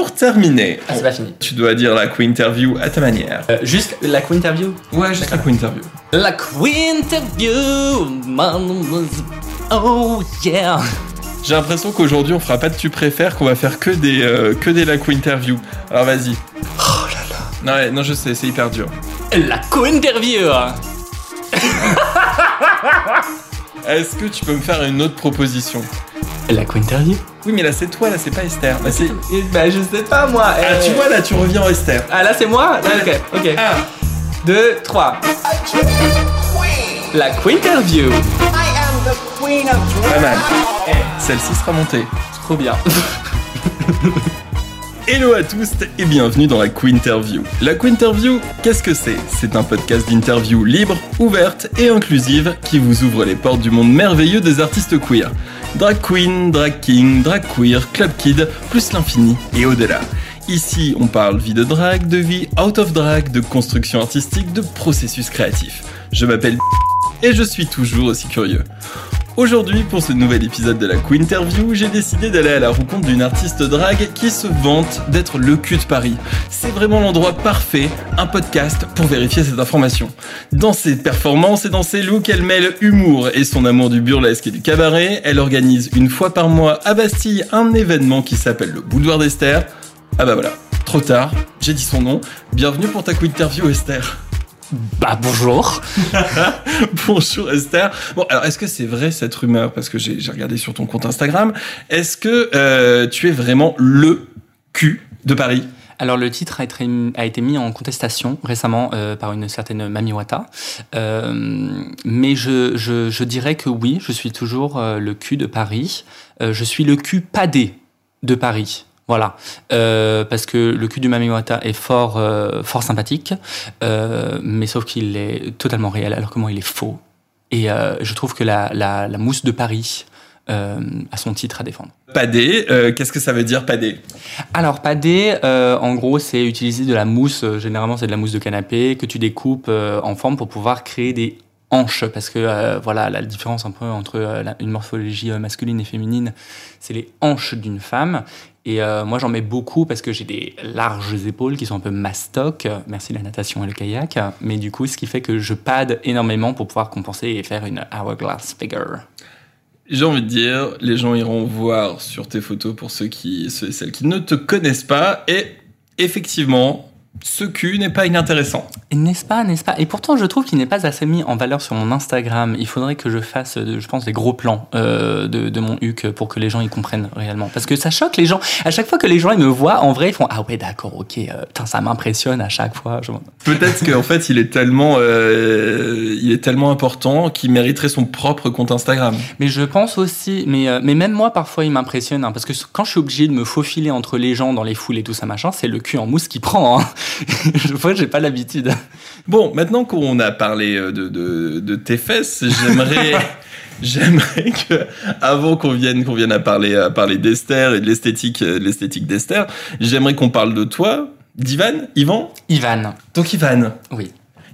pour terminer, Ah, c'est pas fini. tu dois dire la co-interview à ta manière. Euh, juste la co-interview Ouais, juste la co-interview. La co-interview Oh yeah J'ai l'impression qu'aujourd'hui on fera pas de tu préfères, qu'on va faire que des euh, que des la co-interview. Alors vas-y. Oh là là Non, ouais, non, je sais, c'est hyper dur. La co-interview Est-ce que tu peux me faire une autre proposition? La co-interview? Oui, mais là c'est toi, là c'est pas Esther. Là, c'est... Bah je sais pas moi Ah, euh. tu vois, là tu reviens en Esther. Ah là c'est moi Ok, ok. Ah, 2, 3. La co-interview pas mal. Celle-ci sera montée. Trop bien. Hello à tous et bienvenue dans la Quinterview. La Quinterview, qu'est-ce que c'est? C'est un podcast d'interview libre, ouverte et inclusive qui vous ouvre les portes du monde merveilleux des artistes queer. Drag queen, drag king, drag queer, club kid, plus l'infini et au-delà. Ici, on parle vie de drag, de vie out of drag, de construction artistique, de processus créatif. Je m'appelle et je suis toujours aussi curieux. Aujourd'hui, pour ce nouvel épisode de la Quinterview, j'ai décidé d'aller à la rencontre d'une artiste drague qui se vante d'être le cul de Paris. C'est vraiment l'endroit parfait, un podcast pour vérifier cette information. Dans ses performances et dans ses looks, elle mêle humour et son amour du burlesque et du cabaret. Elle organise une fois par mois à Bastille un événement qui s'appelle le Boudoir d'Esther. Ah bah voilà, trop tard, j'ai dit son nom. Bienvenue pour ta Quinterview Esther. Bah bonjour. Bonjour Esther. Bon, alors est-ce que c'est vrai cette rumeur? Parce que j'ai regardé sur ton compte Instagram. Est-ce que euh, tu es vraiment le cul de Paris? Alors le titre a été, a été mis en contestation récemment euh, par une certaine Mami Wata. Euh, mais je, je, je dirais que oui, je suis toujours euh, le cul de Paris. Euh, je suis le cul padé de Paris. Voilà, Euh, parce que le cul du Mami Wata est fort, euh, fort sympathique, euh, mais sauf qu'il est totalement réel, alors que moi il est faux. Et je trouve que la, la, la mousse de Paris a son titre à défendre. Padé, qu'est-ce que ça veut dire padé? Alors padé, en gros, c'est utiliser de la mousse. généralement, c'est de la mousse de canapé que tu découpes en forme pour pouvoir créer des hanches, parce que euh, voilà la différence un peu entre euh, la- une morphologie masculine et féminine, c'est les hanches d'une femme. Et euh, moi, j'en mets beaucoup parce que j'ai des larges épaules qui sont un peu mastoc. Merci la natation et le kayak. Mais du coup, ce qui fait que je pad énormément pour pouvoir compenser et faire une hourglass figure. J'ai envie de dire, les gens iront voir sur tes photos pour ceux qui, ceux et celles qui ne te connaissent pas. Et effectivement, ce cul n'est pas inintéressant. N'est-ce pas, n'est-ce pas? Et pourtant, je trouve qu'il n'est pas assez mis en valeur sur mon Instagram. Il faudrait que je fasse, euh, je pense, des gros plans euh, de, de mon huc pour que les gens y comprennent réellement. Parce que ça choque les gens. À chaque fois que les gens ils me voient, en vrai, ils font Ah ouais, d'accord, ok, euh, putain, ça m'impressionne à chaque fois. Je- Peut-être qu'en fait, il est tellement, euh, il est tellement important qu'il mériterait son propre compte Instagram. Mais je pense aussi, mais, mais même moi, parfois, il m'impressionne. hein, parce que quand je suis obligé de me faufiler entre les gens dans les foules et tout ça, machin, c'est le cul en mousse qui prend. Hein. je vois que j'ai pas l'habitude. Bon, maintenant qu'on a parlé euh, de, de, de tes fesses, j'aimerais, j'aimerais que, avant qu'on vienne, qu'on vienne à parler, à parler d'Esther et de l'esthétique, euh, de l'esthétique d'Esther, j'aimerais qu'on parle de toi, d'Ivan, Ivan? Ivan, Donc Ivan. oui.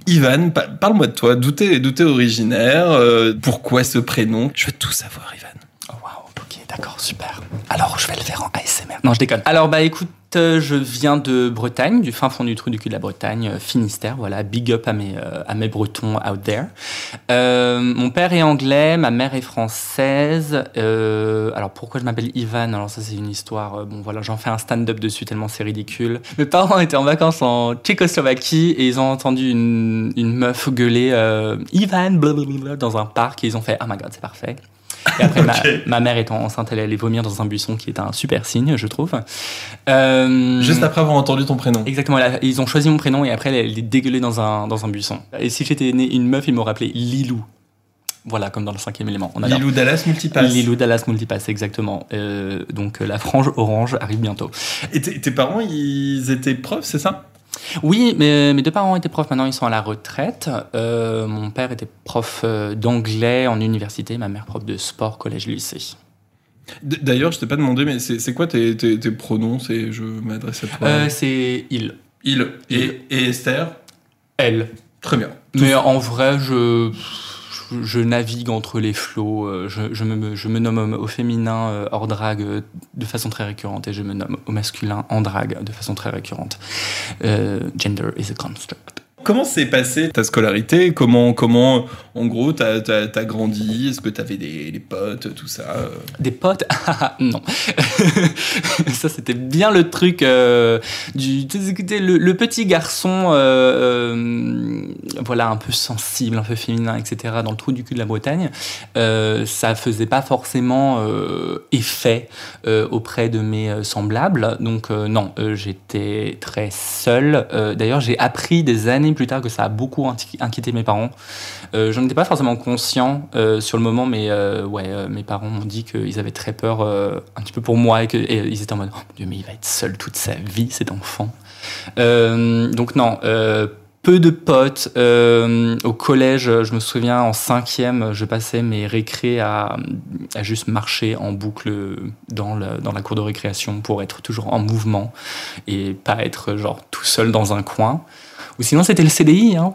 Ivan, pa- parle-moi de toi, d'où t'es, d'où t'es originaire, euh, pourquoi ce prénom? Je veux tout savoir, Ivan. Oh waouh, ok, d'accord, super. Alors, je vais le faire en ASMR. Non, je déconne. Alors, bah écoute, je viens de Bretagne, du fin fond du trou du cul de la Bretagne, euh, Finistère, voilà, big up à mes, euh, à mes Bretons out there. Euh, mon père est anglais, ma mère est française. Euh, alors, pourquoi je m'appelle Ivan? Alors, ça, c'est une histoire. euh, bon, voilà, j'en fais un stand-up dessus tellement c'est ridicule. Mes parents étaient en vacances en Tchécoslovaquie et ils ont entendu une, une meuf gueuler euh, Ivan blablabla dans un parc et ils ont fait Oh my god, c'est parfait. Et après, ma, mère étant enceinte, elle allait vomir dans un buisson qui est un super signe, je trouve. Euh, Juste après avoir entendu ton prénom. Exactement, ils ont choisi mon prénom et après elle est dégueulée dans un, dans un buisson. Et si j'étais né une meuf, ils m'auraient appelé Lilou. Voilà, comme dans le cinquième élément. On. Lilou Dallas Multipass. Lilou Dallas Multipass, exactement. Euh, donc euh, la frange orange arrive bientôt. Et tes tes parents, ils étaient profs, c'est ça? Oui, mais mes deux parents étaient profs, maintenant ils sont à la retraite. Euh, mon père était prof euh, d'anglais en université, ma mère prof de sport, collège, lycée. D'ailleurs, je t'ai pas demandé, mais c'est quoi tes, tes, tes pronoms? C'est je m'adresse à toi. Euh, c'est il. Il et, et Esther? Elle. Très bien. Mais en vrai, je. Je navigue entre les flots. Je, je, me, je me nomme au féminin hors drague de façon très récurrente et je me nomme au masculin en drague de façon très récurrente. gender is a construct. Comment s'est passée ta scolarité? Comment, comment, en gros, t'as as, grandi? Est-ce que t'avais des, des potes, tout ça? Des potes? Non. ça, c'était bien le truc euh, du. Le, le, petit garçon, euh, euh, voilà, un peu sensible, un peu féminin, etc., dans le trou du cul de la Bretagne. ça faisait pas forcément effet auprès de mes semblables. Donc, non, j'étais très seul. D'ailleurs, j'ai appris des années plus tard que ça a beaucoup inquiété mes parents. Euh, je n'en étais pas forcément conscient euh, sur le moment, mais euh, ouais, mes parents m'ont dit qu'ils avaient très peur un petit peu pour moi et qu'ils étaient en mode oh Dieu, mais il va être seul toute sa vie, cet enfant. donc non peu de potes. au collège, je me souviens, en cinquième, je passais mes récrés à, juste marcher en boucle dans, dans la cour de récréation pour être toujours en mouvement et pas être genre tout seul dans un coin. Ou sinon, c'était le CDI. Hein.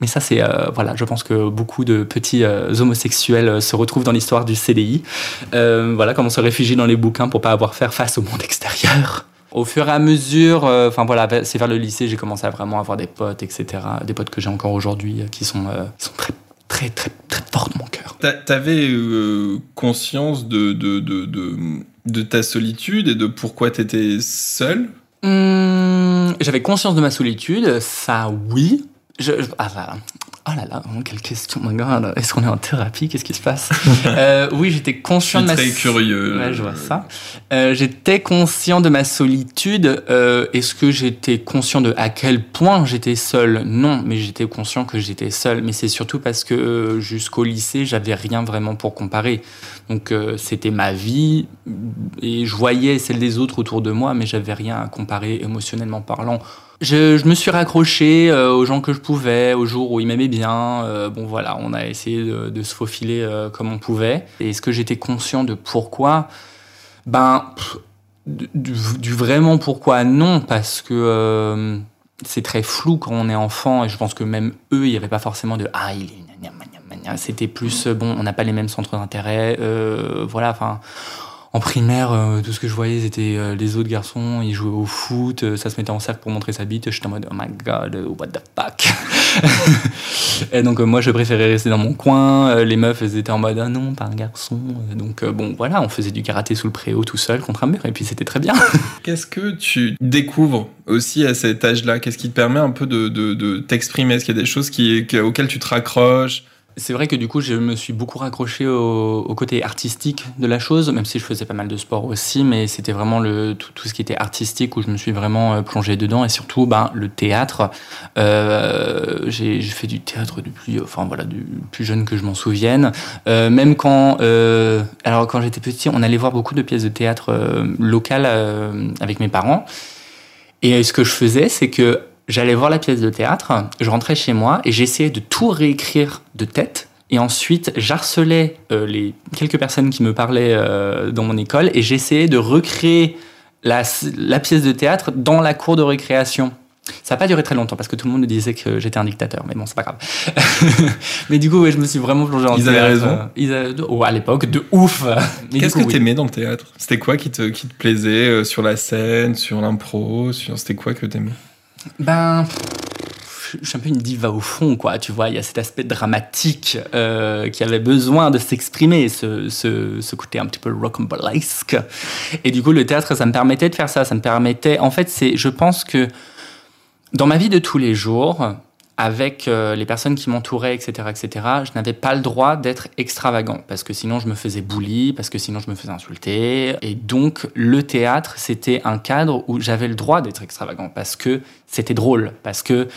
Mais ça, c'est euh, voilà, je pense que beaucoup de petits euh, homosexuels euh, se retrouvent dans l'histoire du CDI. voilà, comment se réfugier dans les bouquins pour pas avoir à faire face au monde extérieur. Au fur et à mesure, enfin voilà, c'est vers le lycée, j'ai commencé à vraiment avoir des potes, etc. Des potes que j'ai encore aujourd'hui, qui sont, sont très, très, très, très forts dans mon cœur. T'avais conscience de de, de, de, de, ta solitude et de pourquoi t'étais seul? Hum, j'avais conscience de ma solitude, ça oui. Je, ah, voilà. Oh là là, oh, quelle question, mon gars. Est-ce qu'on est en thérapie? Qu'est-ce qui se passe? Euh, Oui, j'étais conscient de ma. Très curieux. Ouais, je vois ça. Euh, j'étais conscient de ma solitude. Euh, Est-ce que j'étais conscient de à quel point j'étais seul? Non, mais j'étais conscient que j'étais seul. Mais c'est surtout parce que jusqu'au lycée, j'avais rien vraiment pour comparer. Donc c'était ma vie et je voyais celle des autres autour de moi, mais j'avais rien à comparer émotionnellement parlant je, me suis raccroché euh, aux gens que je pouvais, aux jours où ils m'aimaient bien. Euh, bon voilà, on a essayé de, se faufiler euh, comme on pouvait. Et est-ce que j'étais conscient de pourquoi? Ben, du, vraiment pourquoi non, parce que c'est très flou quand on est enfant. Et je pense que même eux, il n'y avait pas forcément de ah il est c'était plus bon, on n'a pas les mêmes centres d'intérêt. voilà, enfin en primaire, euh, tout ce que je voyais, c'était euh, les autres garçons, ils jouaient au foot, euh, ça se mettait en cercle pour montrer sa bite. J'étais en mode, oh my god, what the fuck? et donc, moi, je préférais rester dans mon coin. les meufs, elles étaient en mode, ah non, pas un garçon. Donc, bon, voilà, on faisait du karaté sous le préau tout seul contre un mur, et puis c'était très bien. Qu'est-ce que tu découvres aussi à cet âge-là? Qu'est-ce qui te permet un peu de, t'exprimer? Est-ce qu'il y a des choses qui, auxquelles tu te raccroches? C'est vrai que du coup, je me suis beaucoup raccroché au, côté artistique de la chose, même si je faisais pas mal de sport aussi, mais c'était vraiment tout, ce qui était artistique où je me suis vraiment euh, plongé dedans et surtout ben, le théâtre. Euh, j'ai fait du théâtre depuis, enfin voilà, du plus jeune que je m'en souvienne. Euh, même quand, quand j'étais petit, on allait voir beaucoup de pièces de théâtre locales avec mes parents. Et ce que je faisais, c'est que j'allais voir la pièce de théâtre, je rentrais chez moi et j'essayais de tout réécrire de tête. Et ensuite, j'harcelais euh, les quelques personnes qui me parlaient euh, dans mon école et j'essayais de recréer la, pièce de théâtre dans la cour de récréation. Ça n'a pas duré très longtemps parce que tout le monde me disait que j'étais un dictateur, mais bon, c'est pas grave. mais du coup, je me suis vraiment plongé en ils théâtre. Avaient raison. Ils avaient raison. à l'époque, de ouf. Qu'est-ce que tu aimais dans le théâtre? C'était quoi qui te, qui te plaisait euh, sur la scène, sur l'impro sur... C'était quoi que tu aimais ben, je suis un peu une diva au fond, quoi. Tu vois, il y a cet aspect dramatique euh, qui avait besoin de s'exprimer, ce, ce, ce, côté un petit peu rocambolesque. Et du coup, le théâtre, ça me permettait de faire ça. Ça me permettait. En fait, c'est, je pense que dans ma vie de tous les jours, avec euh, les personnes qui m'entouraient, etc., etc., je n'avais pas le droit d'être extravagant, parce que sinon je me faisais bully, parce que sinon je me faisais insulter. Et donc le théâtre, c'était un cadre où j'avais le droit d'être extravagant, parce que c'était drôle, parce que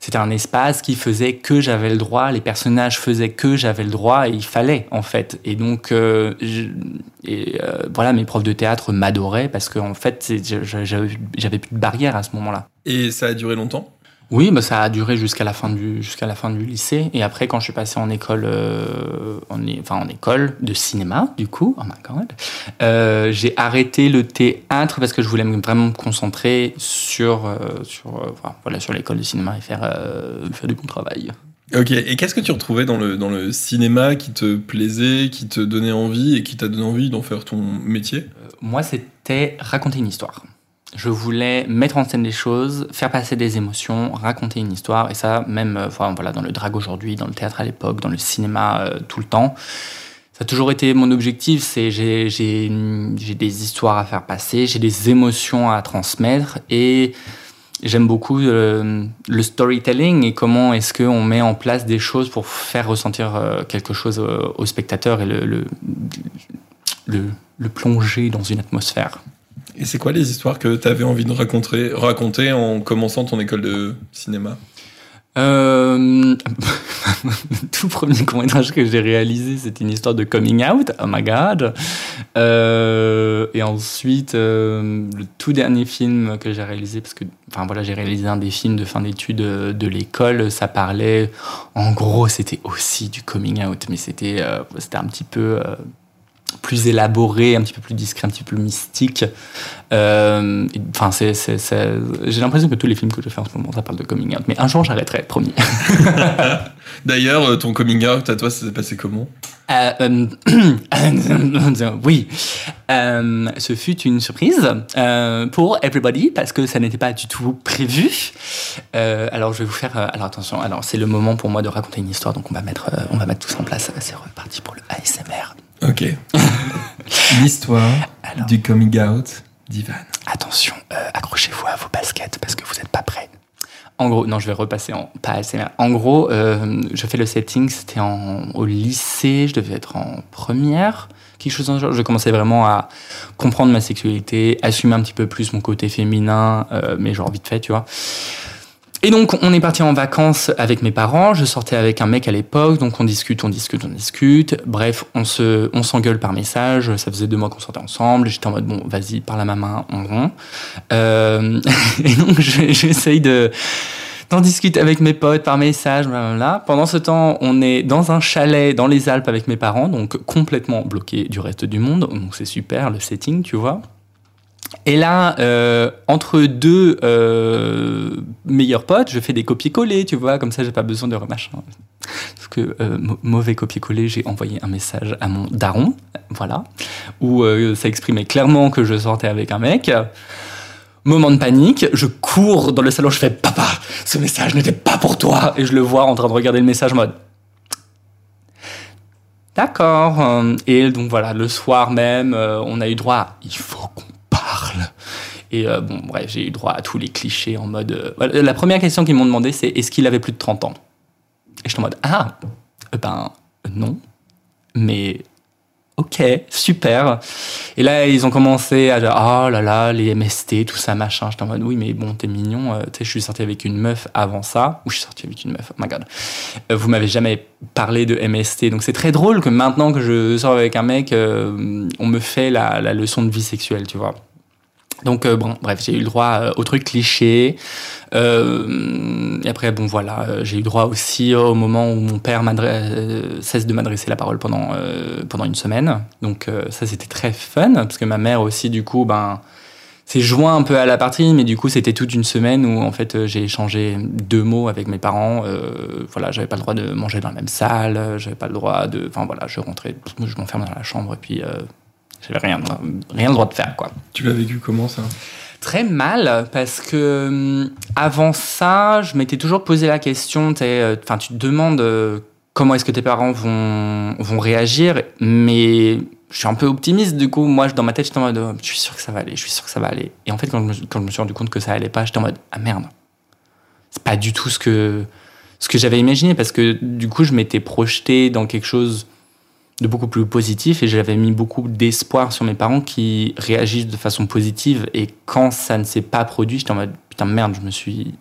c'était un espace qui faisait que j'avais le droit, les personnages faisaient que j'avais le droit, et il fallait en fait. Et donc, euh, euh, voilà, mes profs de théâtre m'adoraient, parce qu'en fait, j'avais plus de barrière à ce moment-là. Et ça a duré longtemps? Oui, bah ça a duré jusqu'à la fin du jusqu'à la fin du lycée et après quand je suis passé en école euh, en, enfin en école de cinéma du coup, oh my god, euh, j'ai arrêté le théâtre parce que je voulais vraiment me concentrer sur euh, sur voilà sur l'école de cinéma et faire faire du bon travail. Ok, et qu'est-ce que tu retrouvais dans le, dans le cinéma qui te plaisait, qui te donnait envie et qui t'a donné envie d'en faire ton métier? Moi, c'était raconter une histoire. Je voulais mettre en scène des choses, faire passer des émotions, raconter une histoire, et ça, même euh, voilà, dans le drag aujourd'hui, dans le théâtre à l'époque, dans le cinéma euh, tout le temps. Ça a toujours été mon objectif, c'est j'ai, des histoires à faire passer, j'ai des émotions à transmettre, et J'aime beaucoup euh, le storytelling et comment est-ce qu'on met en place des choses pour faire ressentir quelque chose au, spectateur et le, plonger dans une atmosphère. Et c'est quoi les histoires que tu avais envie de raconter, raconter en commençant ton école de cinéma? Euh, le tout premier court métrage que j'ai réalisé, c'était une histoire de coming out. Oh my god. Euh, et ensuite, euh, le tout dernier film que j'ai réalisé, parce que, enfin voilà, j'ai réalisé un des films de fin d'études de, l'école. Ça parlait, en gros, c'était aussi du coming out, mais c'était, c'était un petit peu plus élaboré, un petit peu plus discret, un petit peu plus mystique. Euh, enfin, c'est, j'ai l'impression que tous les films que je fais en ce moment, ça parle de coming out. Mais un jour, j'arrêterai, promis. D'ailleurs, euh, ton coming out à toi, ça s'est passé comment? Euh, Oui, ce fut une surprise pour everybody parce que ça n'était pas du tout prévu. alors, je vais vous faire. alors, attention. Alors, c'est le moment pour moi de raconter une histoire, donc on va mettre, on va mettre tout ça en place. C'est reparti pour le ASMR. Ok. L'histoire du coming out d'Ivan. Attention, euh, accrochez-vous à vos baskets parce que vous n'êtes pas prêts. En gros, non, je vais repasser en pas assez. En gros, euh, je fais le setting, c'était au lycée, je devais être en première, quelque chose dans genre. Je commençais vraiment à comprendre ma sexualité, assumer un petit peu plus mon côté féminin, euh, mais genre vite fait, tu vois. Et donc, on est parti en vacances avec mes parents. Je sortais avec un mec à l'époque, donc on discute, on discute, on discute. Bref, on se, on s'engueule par message. Ça faisait deux mois qu'on sortait ensemble. J'étais en mode bon, vas-y, par la ma main, on rompt. Euh, et donc, j'essaye de d'en discuter avec mes potes par message, là. Pendant ce temps, on est dans un chalet dans les Alpes avec mes parents, donc complètement bloqué du reste du monde. Donc c'est super le setting, tu vois. Et là, euh, entre deux euh, meilleurs potes, je fais des copier-coller, tu vois, comme ça j'ai pas besoin de remachin. Parce que euh, mauvais copier-coller, j'ai envoyé un message à mon daron, voilà, où ça exprimait clairement que je sortais avec un mec. Moment de panique, je cours dans le salon, je fais Papa, ce message n'était pas pour toi Et je le vois en train de regarder le message mode D'accord. Et donc voilà, le soir même, on a eu droit à Il faut qu'on et euh, bon, bref, j'ai eu droit à tous les clichés en mode. Euh, la première question qu'ils m'ont demandé, c'est est-ce qu'il avait plus de 30 ans? Et j'étais en mode ah, euh, ben non, mais ok, super. Et là, ils ont commencé à dire oh là là, les MST, tout ça, machin. J'étais en mode oui, mais bon, t'es mignon. tu sais, je suis sorti avec une meuf avant ça, ou je suis sorti avec une meuf, oh my god. vous m'avez jamais parlé de MST, donc c'est très drôle que maintenant que je sors avec un mec, on me fait la, la leçon de vie sexuelle, tu vois. Donc euh, bon, bref, j'ai eu le droit euh, au truc cliché. Euh, et après, bon voilà, euh, j'ai eu droit aussi au moment où mon père cesse de m'adresser la parole pendant pendant une semaine. Donc ça, c'était très fun parce que ma mère aussi, du coup, ben s'est joint un peu à la partie, mais du coup, c'était toute une semaine où en fait, j'ai échangé deux mots avec mes parents. voilà, j'avais pas le droit de manger dans la même salle, j'avais pas le droit de, enfin voilà, je rentrais, je m'enfermais dans la chambre et puis j'avais rien, rien le droit de faire, quoi. Tu l'as vécu comment, ça? Très mal, parce que hum, avant ça, je m'étais toujours posé la question, euh, enfin, tu te demandes euh, comment est-ce que tes parents vont, vont réagir, mais je suis un peu optimiste, du coup, moi, dans ma tête, j'étais en mode, oh, je suis sûr que ça va aller, je suis sûr que ça va aller. Et en fait, quand je me, quand je me suis rendu compte que ça allait pas, j'étais en mode, ah merde, c'est pas du tout ce que, ce que j'avais imaginé, parce que du coup, je m'étais projeté dans quelque chose de beaucoup plus positif et j'avais mis beaucoup d'espoir sur mes parents qui réagissent de façon positive et quand ça ne s'est pas produit j'étais en mode putain merde je me suis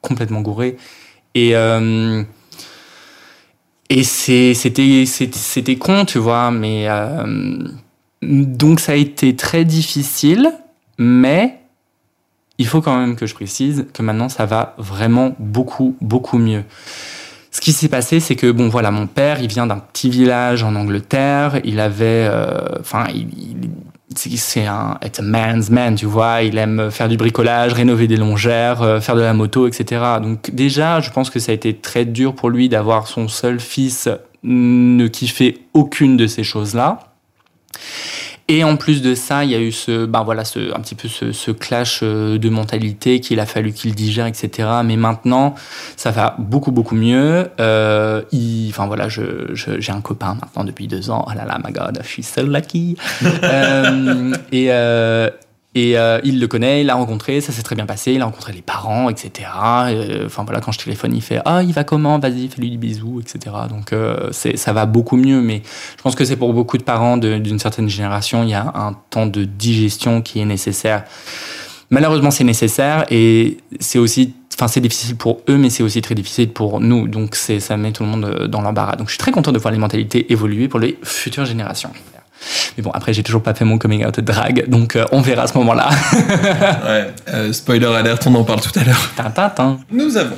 complètement gouré. Et euh, et c'était con tu vois mais euh, donc ça a été très difficile mais il faut quand même que je précise que maintenant ça va vraiment beaucoup beaucoup mieux ce qui s'est passé, c'est que bon voilà, mon père, il vient d'un petit village en Angleterre. Il avait, euh, enfin, il, c'est un it's a man's man, tu vois. Il aime faire du bricolage, rénover des longères, euh, faire de la moto, etc. Donc déjà, je pense que ça a été très dur pour lui d'avoir son seul fils ne kiffer aucune de ces choses-là. Et en plus de ça, il y a eu ce, ben voilà, ce, un petit peu ce, ce clash euh, de mentalité qu'il a fallu qu'il digère, etc. Mais maintenant, ça va beaucoup beaucoup mieux. Euh, il, enfin voilà, je, j'ai un copain maintenant depuis deux ans. Oh là là, my God, je suis so lucky. euh, et, euh, et euh, il le connaît, il l'a rencontré, ça s'est très bien passé, il a rencontré les parents, etc. Euh, enfin voilà, quand je téléphone, il fait Ah, il va comment? Vas-y, fais-lui des bisous, etc. Donc euh, ça va beaucoup mieux, mais je pense que c'est pour beaucoup de parents d'une certaine génération, il y a un temps de digestion qui est nécessaire. Malheureusement, c'est nécessaire et c'est aussi enfin c'est difficile pour eux mais c'est aussi très difficile pour nous donc ça met tout le monde dans l'embarras donc je suis très content de voir les mentalités évoluer pour les futures générations mais bon, après, j'ai toujours pas fait mon coming out de drague, donc euh, on verra à ce moment-là. ouais, euh, spoiler alert, on en parle tout à l'heure. Tintin. Nous avons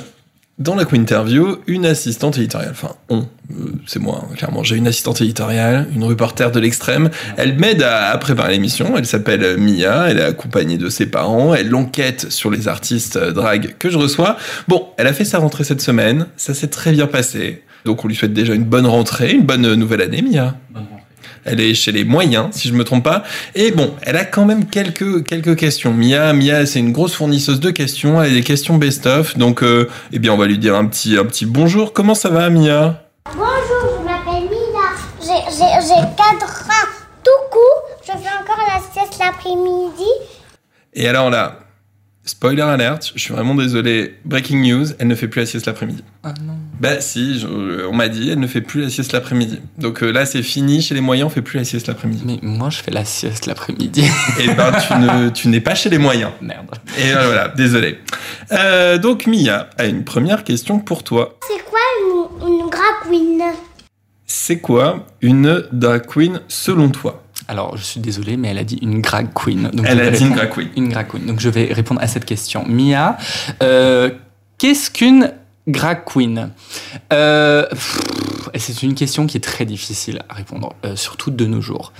dans la Interview une assistante éditoriale. Enfin, on, euh, c'est moi, hein, clairement. J'ai une assistante éditoriale, une reporter de l'extrême. Elle m'aide à, à, préparer l'émission. Elle s'appelle Mia. Elle est accompagnée de ses parents. Elle enquête sur les artistes drag que je reçois. Bon, elle a fait sa rentrée cette semaine. Ça s'est très bien passé. Donc, on lui souhaite déjà une bonne rentrée, une bonne nouvelle année, Mia. Bonne elle est chez les moyens, si je me trompe pas. Et bon, elle a quand même quelques, quelques questions. Mia, Mia, c'est une grosse fournisseuse de questions. Elle a des questions best-of. Donc, euh, eh bien, on va lui dire un petit, un petit bonjour. Comment ça va, Mia? Bonjour, je m'appelle Mia. J'ai 4 ans tout court. Je fais encore la sieste l'après-midi. Et alors là, spoiler alert, je suis vraiment désolé. Breaking news, elle ne fait plus la sieste l'après-midi. Ah non. Bah si, je, on m'a dit, elle ne fait plus la sieste l'après-midi. Donc euh, là, c'est fini. Chez les moyens, on fait plus la sieste l'après-midi. Mais moi, je fais la sieste l'après-midi. Et ben, tu, ne, tu n'es pas chez les moyens. Merde. Et euh, voilà, désolé. Euh, donc Mia a une première question pour toi. C'est quoi une, une drag queen C'est quoi une drag queen selon toi? Alors, je suis désolé, mais elle a dit une drag queen. Donc elle a dit une drag queen. Une drag queen. Donc, je vais répondre à cette question. Mia, euh, qu'est-ce qu'une drag queen euh, C'est une question qui est très difficile à répondre, euh, surtout de nos jours.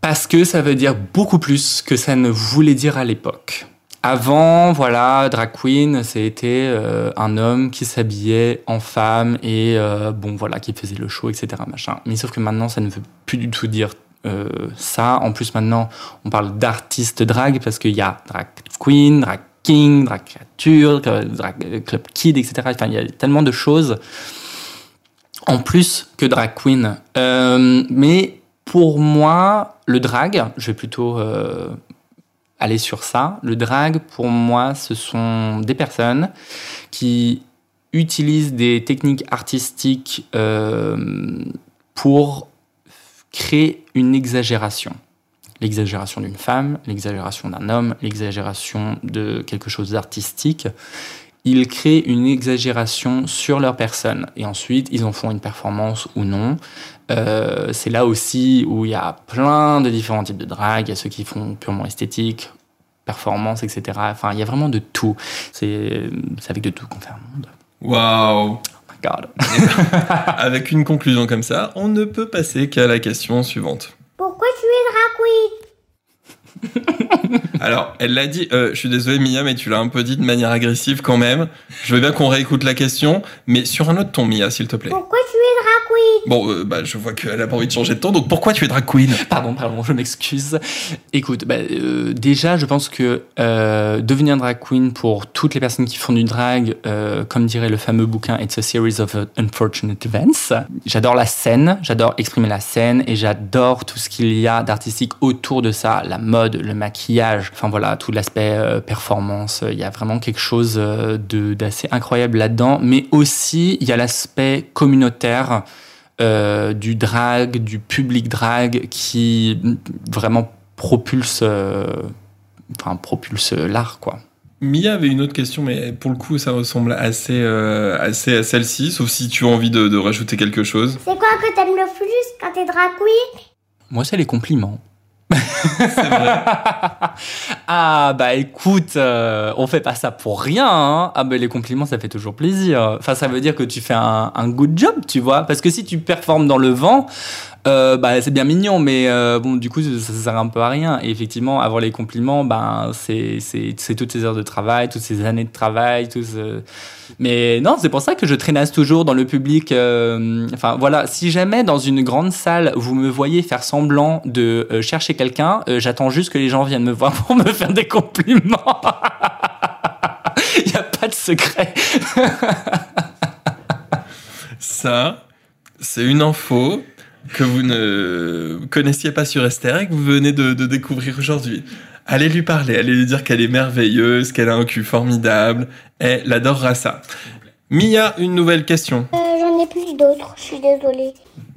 Parce que ça veut dire beaucoup plus que ça ne voulait dire à l'époque. Avant, voilà, drag queen, c'était euh, un homme qui s'habillait en femme et bon, voilà, qui faisait le show, etc. Machin. Mais sauf que maintenant, ça ne veut plus du tout dire ça. En plus, maintenant, on parle d'artiste drag parce qu'il y a drag queen, drag drag créature, drag club kid, etc. Il y a tellement de choses en plus que drag queen. Euh, mais pour moi, le drag, je vais plutôt euh, aller sur ça. Le drag, pour moi, ce sont des personnes qui utilisent des techniques artistiques euh, pour créer une exagération. L'exagération d'une femme, l'exagération d'un homme, l'exagération de quelque chose d'artistique. Ils créent une exagération sur leur personne et ensuite ils en font une performance ou non. Euh, c'est là aussi où il y a plein de différents types de drag. Il y a ceux qui font purement esthétique, performance, etc. Enfin, il y a vraiment de tout. C'est avec de tout qu'on fait un monde. Waouh God. Avec une conclusion comme ça, on ne peut passer qu'à la question suivante. Pourquoi tu es drag queen Alors, elle l'a dit, euh, je suis désolé Mia, mais tu l'as un peu dit de manière agressive quand même. Je veux bien qu'on réécoute la question, mais sur un autre ton Mia, s'il te plaît. Pourquoi tu es drag queen Bon, euh, bah, je vois qu'elle a pas envie de changer de ton, donc pourquoi tu es drag queen? Pardon, pardon, je m'excuse. Écoute, bah, euh, déjà, je pense que euh, devenir drag queen pour toutes les personnes qui font du drag, euh, comme dirait le fameux bouquin It's a Series of Unfortunate Events, j'adore la scène, j'adore exprimer la scène et j'adore tout ce qu'il y a d'artistique autour de ça, la mode, le maquillage, enfin voilà, tout l'aspect euh, performance. Il y a vraiment quelque chose euh, de- d'assez incroyable là-dedans, mais aussi il y a l'aspect communautaire euh, du drag, du public drag qui vraiment propulse, euh, enfin propulse l'art quoi. Mia avait une autre question, mais pour le coup, ça ressemble assez, euh, assez à celle-ci, sauf si tu as envie de, de rajouter quelque chose. C'est quoi que t'aimes le plus quand t'es drag queen? Moi, c'est les compliments. Ah bah écoute, euh, on fait pas ça pour rien. Hein. Ah bah les compliments, ça fait toujours plaisir. Enfin, ça veut dire que tu fais un, un good job, tu vois. Parce que si tu performes dans le vent, euh, bah, c'est bien mignon, mais euh, bon, du coup, ça, ça, sert un peu à rien. Et effectivement, avoir les compliments, ben, c'est, toutes ces heures de travail, toutes ces années de travail, tout ce... Mais non, c'est pour ça que je traînasse toujours dans le public. Euh, enfin, voilà, si jamais dans une grande salle, vous me voyez faire semblant de chercher quelqu'un, j'attends juste que les gens viennent me voir pour me faire des compliments. Il n'y a pas de secret. ça, c'est une info que vous ne connaissiez pas sur Esther et que vous venez de, découvrir aujourd'hui. Allez lui parler, allez lui dire qu'elle est merveilleuse, qu'elle a un cul formidable. Elle adorera ça. Mia, une nouvelle question. Euh, j'en ai plus d'autres, je suis désolée.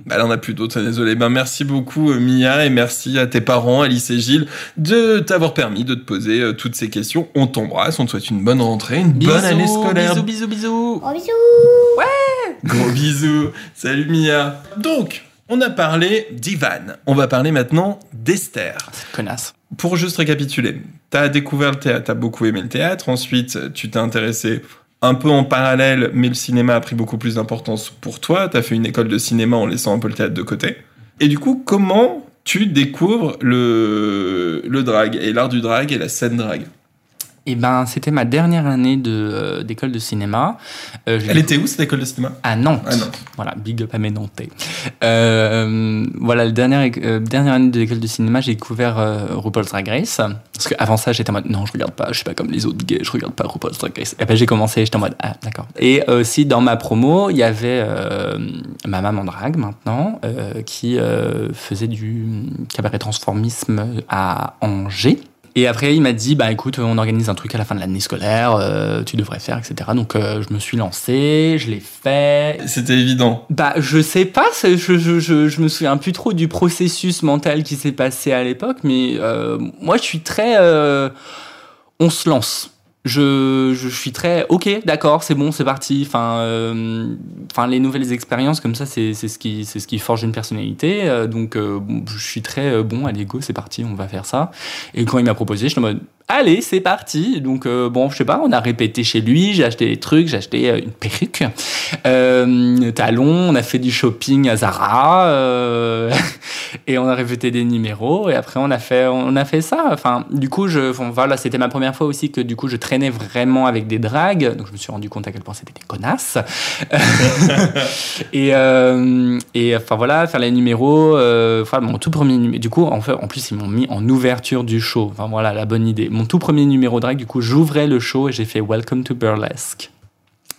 Bah, elle en a plus d'autres, désolé. Ben, merci beaucoup, euh, Mia, et merci à tes parents, Alice et Gilles, de t'avoir permis de te poser euh, toutes ces questions. On t'embrasse, on te souhaite une bonne rentrée, une bonne année scolaire. Bisous, bisous, bisous. Gros bisous. Ouais. Gros bisous. Salut, Mia. Donc, on a parlé d'Ivan. On va parler maintenant d'Esther. Connasse. Pour juste récapituler, t'as découvert le théâtre, t'as beaucoup aimé le théâtre. Ensuite, tu t'es intéressé un peu en parallèle, mais le cinéma a pris beaucoup plus d'importance pour toi. T'as fait une école de cinéma en laissant un peu le théâtre de côté. Et du coup, comment tu découvres le, le drag et l'art du drag et la scène drag? Eh ben, c'était ma dernière année de, euh, d'école de cinéma. Euh, Elle était où cette école de cinéma? À Nantes. Voilà, big up à mes Nantais. Euh, voilà, la dernière, dernière année de l'école de cinéma, j'ai découvert RuPaul's Drag Race. Parce qu'avant ça, j'étais en mode non, je regarde pas, je suis pas comme les autres gays, je regarde pas RuPaul's Drag Race. Et après, j'ai commencé, j'étais en mode ah, d'accord. Et aussi, dans ma promo, il y avait ma maman drag maintenant, qui faisait du cabaret transformisme à Angers. Et après, il m'a dit, bah écoute, on organise un truc à la fin de l'année scolaire, euh, tu devrais faire, etc. Donc euh, je me suis lancé, je l'ai fait. C'était évident. Bah je sais pas, je, je, je, je, me souviens plus trop du processus mental qui s'est passé à l'époque, mais euh, moi je suis très... on se lance je, je, suis très ok, d'accord, c'est bon, c'est parti. Enfin, euh, enfin, les nouvelles expériences comme ça, c'est ce qui, c'est ce qui forge une personnalité. Euh, donc, euh, je suis très bon, allez go, c'est parti, on va faire ça. Et quand il m'a proposé, je suis en mode allez, c'est parti. Donc, euh, bon, je sais pas, on a répété chez lui, j'ai acheté des trucs, j'ai acheté euh, une perruque, euh, talons, on a fait du shopping à Zara, euh, et on a répété des numéros, et après, on a fait, on a fait ça. Enfin, du coup, je, voilà, c'était ma première fois aussi que, du coup, je traînais vraiment avec des dragues, donc je me suis rendu compte à quel point c'était des connasses. et, et, enfin, voilà, faire les numéros, enfin, mon tout premier numéro, du coup, en fait, en plus, ils m'ont mis en ouverture du show. Enfin, voilà, la bonne idée mon tout premier numéro drag, du coup, j'ouvrais le show et j'ai fait Welcome to Burlesque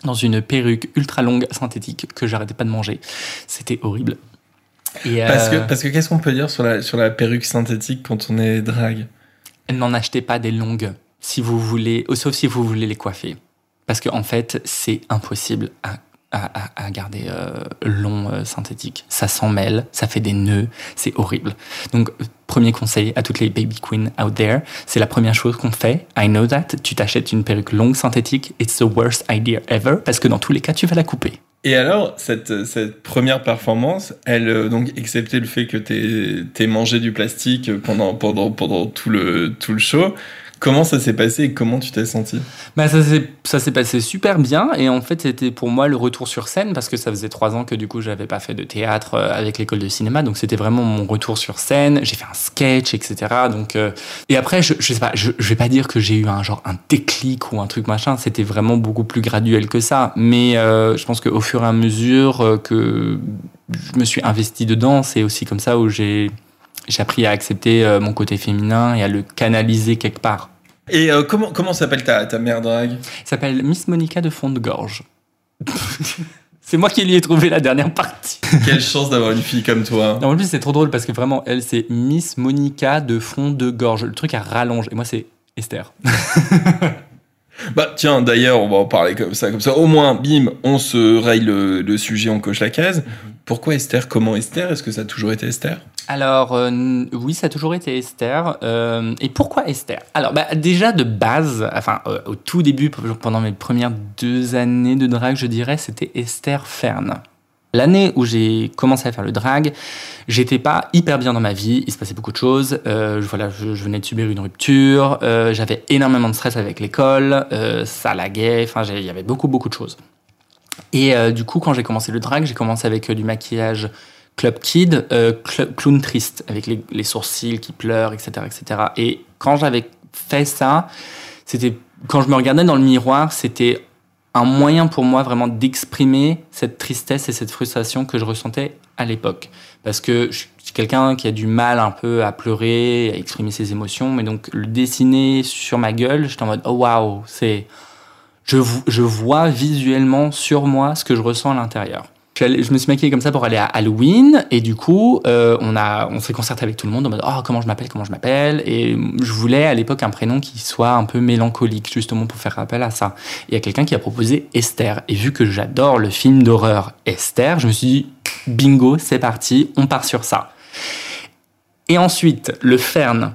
dans une perruque ultra longue synthétique que j'arrêtais pas de manger. C'était horrible. Et parce que, euh, parce que qu'est-ce qu'on peut dire sur la, sur la perruque synthétique quand on est drag? N'en achetez pas des longues, si vous voulez, sauf si vous voulez les coiffer. Parce qu'en en fait, c'est impossible à à, garder euh, long euh, synthétique. Ça s'en mêle, ça fait des nœuds, c'est horrible. Donc, premier conseil à toutes les baby queens out there, c'est la première chose qu'on fait. I know that. Tu t'achètes une perruque longue synthétique, it's the worst idea ever, parce que dans tous les cas, tu vas la couper. Et alors, cette, cette première performance, elle, euh, donc, excepté le fait que tu aies mangé du plastique pendant, pendant, pendant tout, le, tout le show, Comment ça s'est passé et comment tu t'es senti? Bah Ça s'est passé super bien et en fait c'était pour moi le retour sur scène parce que ça faisait trois ans que du coup j'avais pas fait de théâtre euh, avec l'école de cinéma donc c'était vraiment mon retour sur scène. J'ai fait un sketch etc. Donc euh, et après je, je sais pas je, je vais pas dire que j'ai eu un genre un déclic ou un truc machin c'était vraiment beaucoup plus graduel que ça mais euh, je pense qu'au fur et à mesure que je me suis investi dedans c'est aussi comme ça où j'ai j'ai appris à accepter mon côté féminin et à le canaliser quelque part. Et euh, comment, comment s'appelle ta, ta mère drague? S'appelle Miss Monica de Fond de Gorge. c'est moi qui lui ai trouvé la dernière partie. Quelle chance d'avoir une fille comme toi. en plus, c'est trop drôle parce que vraiment, elle, c'est Miss Monica de Fond de Gorge. Le truc, elle rallonge. Et moi, c'est Esther. bah, tiens, d'ailleurs, on va en parler comme ça. Comme ça, au moins, bim, on se raye le, le sujet, on coche la case. Mhm. Pourquoi Esther? Comment Esther? Est-ce que ça a toujours été Esther? Alors, euh, oui, ça a toujours été Esther. Euh, et pourquoi Esther? Alors, bah, déjà de base, enfin, euh, au tout début, pendant mes premières deux années de drag, je dirais, c'était Esther Fern. L'année où j'ai commencé à faire le drag, j'étais pas hyper bien dans ma vie, il se passait beaucoup de choses. voilà, je, venais de subir une rupture, j'avais énormément de stress avec l'école, ça laguait, enfin, il y avait beaucoup, beaucoup de choses. Et du coup, quand j'ai commencé le drag, j'ai commencé avec du maquillage Club Kid, clown triste, avec les, les, sourcils qui pleurent, etc., etc. Et quand j'avais fait ça, c'était quand je me regardais dans le miroir, c'était un moyen pour moi vraiment d'exprimer cette tristesse et cette frustration que je ressentais à l'époque. Parce que je suis quelqu'un qui a du mal un peu à pleurer, à exprimer ses émotions, mais donc le dessiner sur ma gueule, j'étais en mode oh waouh, c'est je, je vois visuellement sur moi ce que je ressens à l'intérieur je me suis maquillée comme ça pour aller à Halloween et du coup euh, on a on s'est concerté avec tout le monde en mode oh comment je m'appelle comment je m'appelle et je voulais à l'époque un prénom qui soit un peu mélancolique justement pour faire rappel à ça. Il y a quelqu'un qui a proposé Esther et vu que j'adore le film d'horreur Esther, je me suis dit bingo c'est parti on part sur ça. Et ensuite le Fern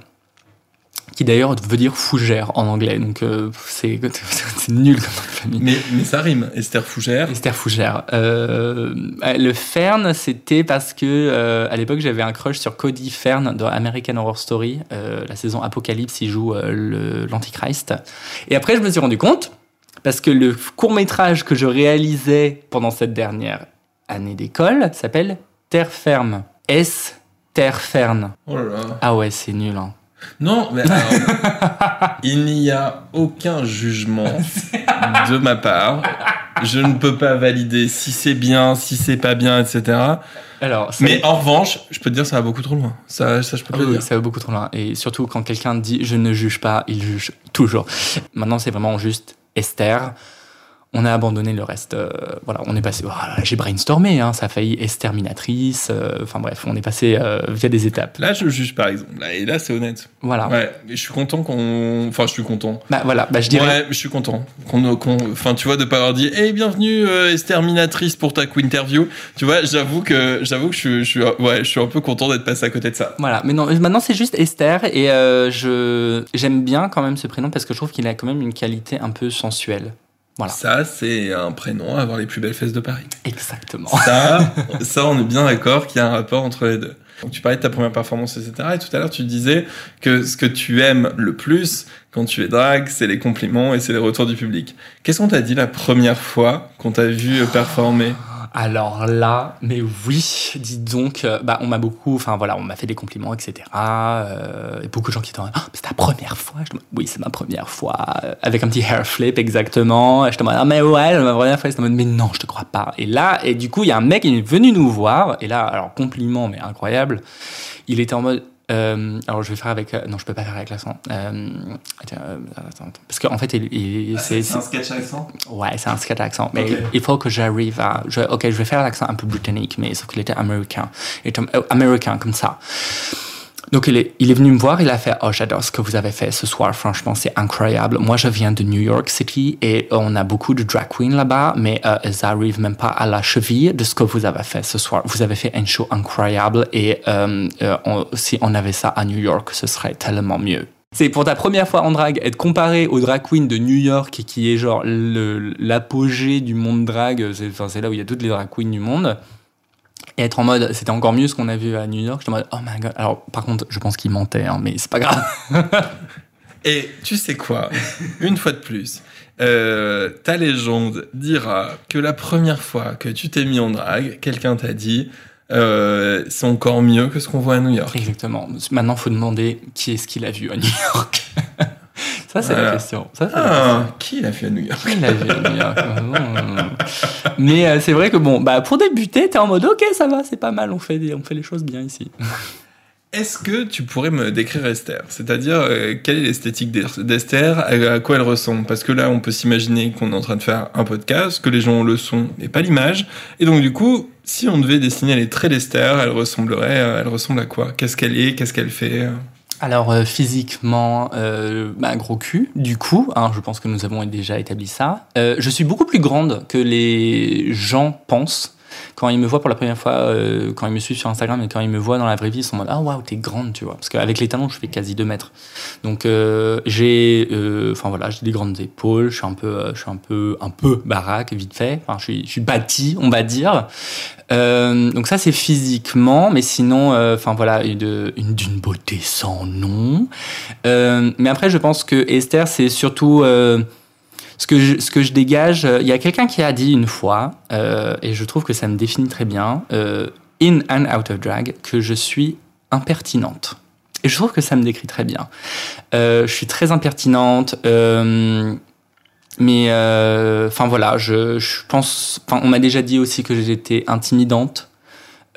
qui d'ailleurs veut dire fougère en anglais. Donc euh, c'est nul comme famille. Mais, mais ça rime, Esther Fougère. Esther Fougère. Euh, le Fern, c'était parce que euh, à l'époque j'avais un crush sur Cody Fern dans American Horror Story, la saison Apocalypse, il joue l'Antichrist. Et après je me suis rendu compte, parce que le court métrage que je réalisais pendant cette dernière année d'école s'appelle Terre ferme. S Terre ferme. Oh là là. Ah ouais, c'est nul. Hein. Non, mais alors, il n'y a aucun jugement de ma part. Je ne peux pas valider si c'est bien, si c'est pas bien, etc. Alors, mais en revanche, je peux te dire ça va beaucoup trop loin. Ça, ça je peux te dire. Ça va beaucoup trop loin. Et surtout quand quelqu'un dit je ne juge pas, il juge toujours. Maintenant, c'est vraiment juste Esther on a abandonné le reste. Euh, voilà, on est passé. j'ai brainstormé, hein, ça a failli exterminatrice. Euh, enfin bref, on est passé euh, via des étapes. Là, je juge par exemple. Là, et là, c'est honnête. Voilà. Ouais, je suis content qu'on. Enfin, je suis content. Bah voilà, bah je dirais. Ouais, je suis content. Qu'on, enfin, tu vois, de pas avoir dit, hey, bienvenue exterminatrice pour ta interview. Tu vois, j'avoue que j'avoue que je, suis, ouais, je suis un peu content d'être passé à côté de ça. Voilà, mais non, maintenant c'est juste Esther et je j'aime bien quand même ce prénom parce que je trouve qu'il a quand même une qualité un peu sensuelle. Ça, c'est un prénom à avoir les plus belles fesses de Paris. Exactement. Ça, ça on est bien d'accord qu'il y a un rapport entre les deux. Donc, tu parlais de ta première performance, etc. Et tout à l'heure, tu disais que ce que tu aimes le plus quand tu es drague, c'est les compliments et c'est les retours du public. Qu'est-ce qu'on t'a dit la première fois qu'on t'a vu performer? Alors là, mais oui, dis donc, euh, bah, on m'a beaucoup, enfin voilà, on m'a fait des compliments, etc. Euh, et beaucoup de gens qui étaient oh, c'est ta première fois Oui, c'est ma première fois. Euh, avec un petit hair flip, exactement. Et je te ah, mais ouais, c'est ma première fois. mais non, je te crois pas. Et là, et du coup, il y a un mec qui est venu nous voir. Et là, alors, compliment, mais incroyable. Il était en mode, euh, alors je vais faire avec. Euh, non, je peux pas faire avec l'accent. Euh, attends, attends, parce qu'en fait, il, ah, c'est un sketch accent. Ouais, c'est un sketch accent. Mais il faut que j'arrive à. Je, ok, je vais faire l'accent un peu britannique, mais sauf qu'il était américain. Il était américain comme ça. Donc il est, il est venu me voir, il a fait Oh, j'adore ce que vous avez fait ce soir, franchement, c'est incroyable. Moi, je viens de New York City et on a beaucoup de drag queens là-bas, mais euh, elles arrivent même pas à la cheville de ce que vous avez fait ce soir. Vous avez fait un show incroyable et euh, euh, si on avait ça à New York, ce serait tellement mieux. C'est pour ta première fois en drag, être comparé au drag queen de New York, qui est genre l'apogée du monde drag, c'est là où il y a toutes les drag queens du monde et être en mode c'était encore mieux ce qu'on a vu à New York. J'étais en mode oh my god. Alors par contre, je pense qu'il mentait, hein, mais c'est pas grave. et tu sais quoi? Une fois de plus, euh, ta légende dira que la première fois que tu t'es mis en drague, quelqu'un t'a dit euh, c'est encore mieux que ce qu'on voit à New York. Exactement. Maintenant, faut demander qui est-ce qu'il a vu à New York. Ça, c'est la question. Ça, ah, qui l'a fait à New York? Qui l'a fait à New York? Mais euh, c'est vrai que bon, bah, pour débuter, t'es en mode ok, ça va, c'est pas mal, on fait, on fait les choses bien ici. Est-ce que tu pourrais me décrire Esther? C'est-à-dire, euh, quelle est l'esthétique d'Esther? À quoi elle ressemble? Parce que là, on peut s'imaginer qu'on est en train de faire un podcast, que les gens ont le son mais pas l'image. Et donc, du coup, si on devait dessiner les traits d'Esther, elle ressemblerait, euh, elle ressemble à quoi? Qu'est-ce qu'elle est? Qu'est-ce qu'elle fait? Alors euh, physiquement, euh, bah, gros cul, du coup, hein, je pense que nous avons déjà établi ça. Euh, je suis beaucoup plus grande que les gens pensent quand ils me voient pour la première fois, euh, quand ils me suivent sur Instagram et quand ils me voient dans la vraie vie, ils sont en mode Ah waouh, t'es grande, tu vois. Parce qu'avec les talons, je fais quasi 2 mètres. Donc euh, j'ai, euh, enfin voilà, des grandes épaules, je suis un peu, je suis un peu, un peu baraque, vite fait. Enfin, je suis, je bâti, on va dire. donc ça c'est physiquement, mais sinon, enfin voilà, d'une une, beauté sans nom. mais après, je pense que Esther, c'est surtout ce que je, dégage, euh, il y a quelqu'un qui a dit une fois, euh, et je trouve que ça me définit très bien, euh, in and out of drag, que je suis impertinente. Et je trouve que ça me décrit très bien. Je suis très impertinente. Mais enfin voilà, je, je pense. On m'a déjà dit aussi que j'étais intimidante.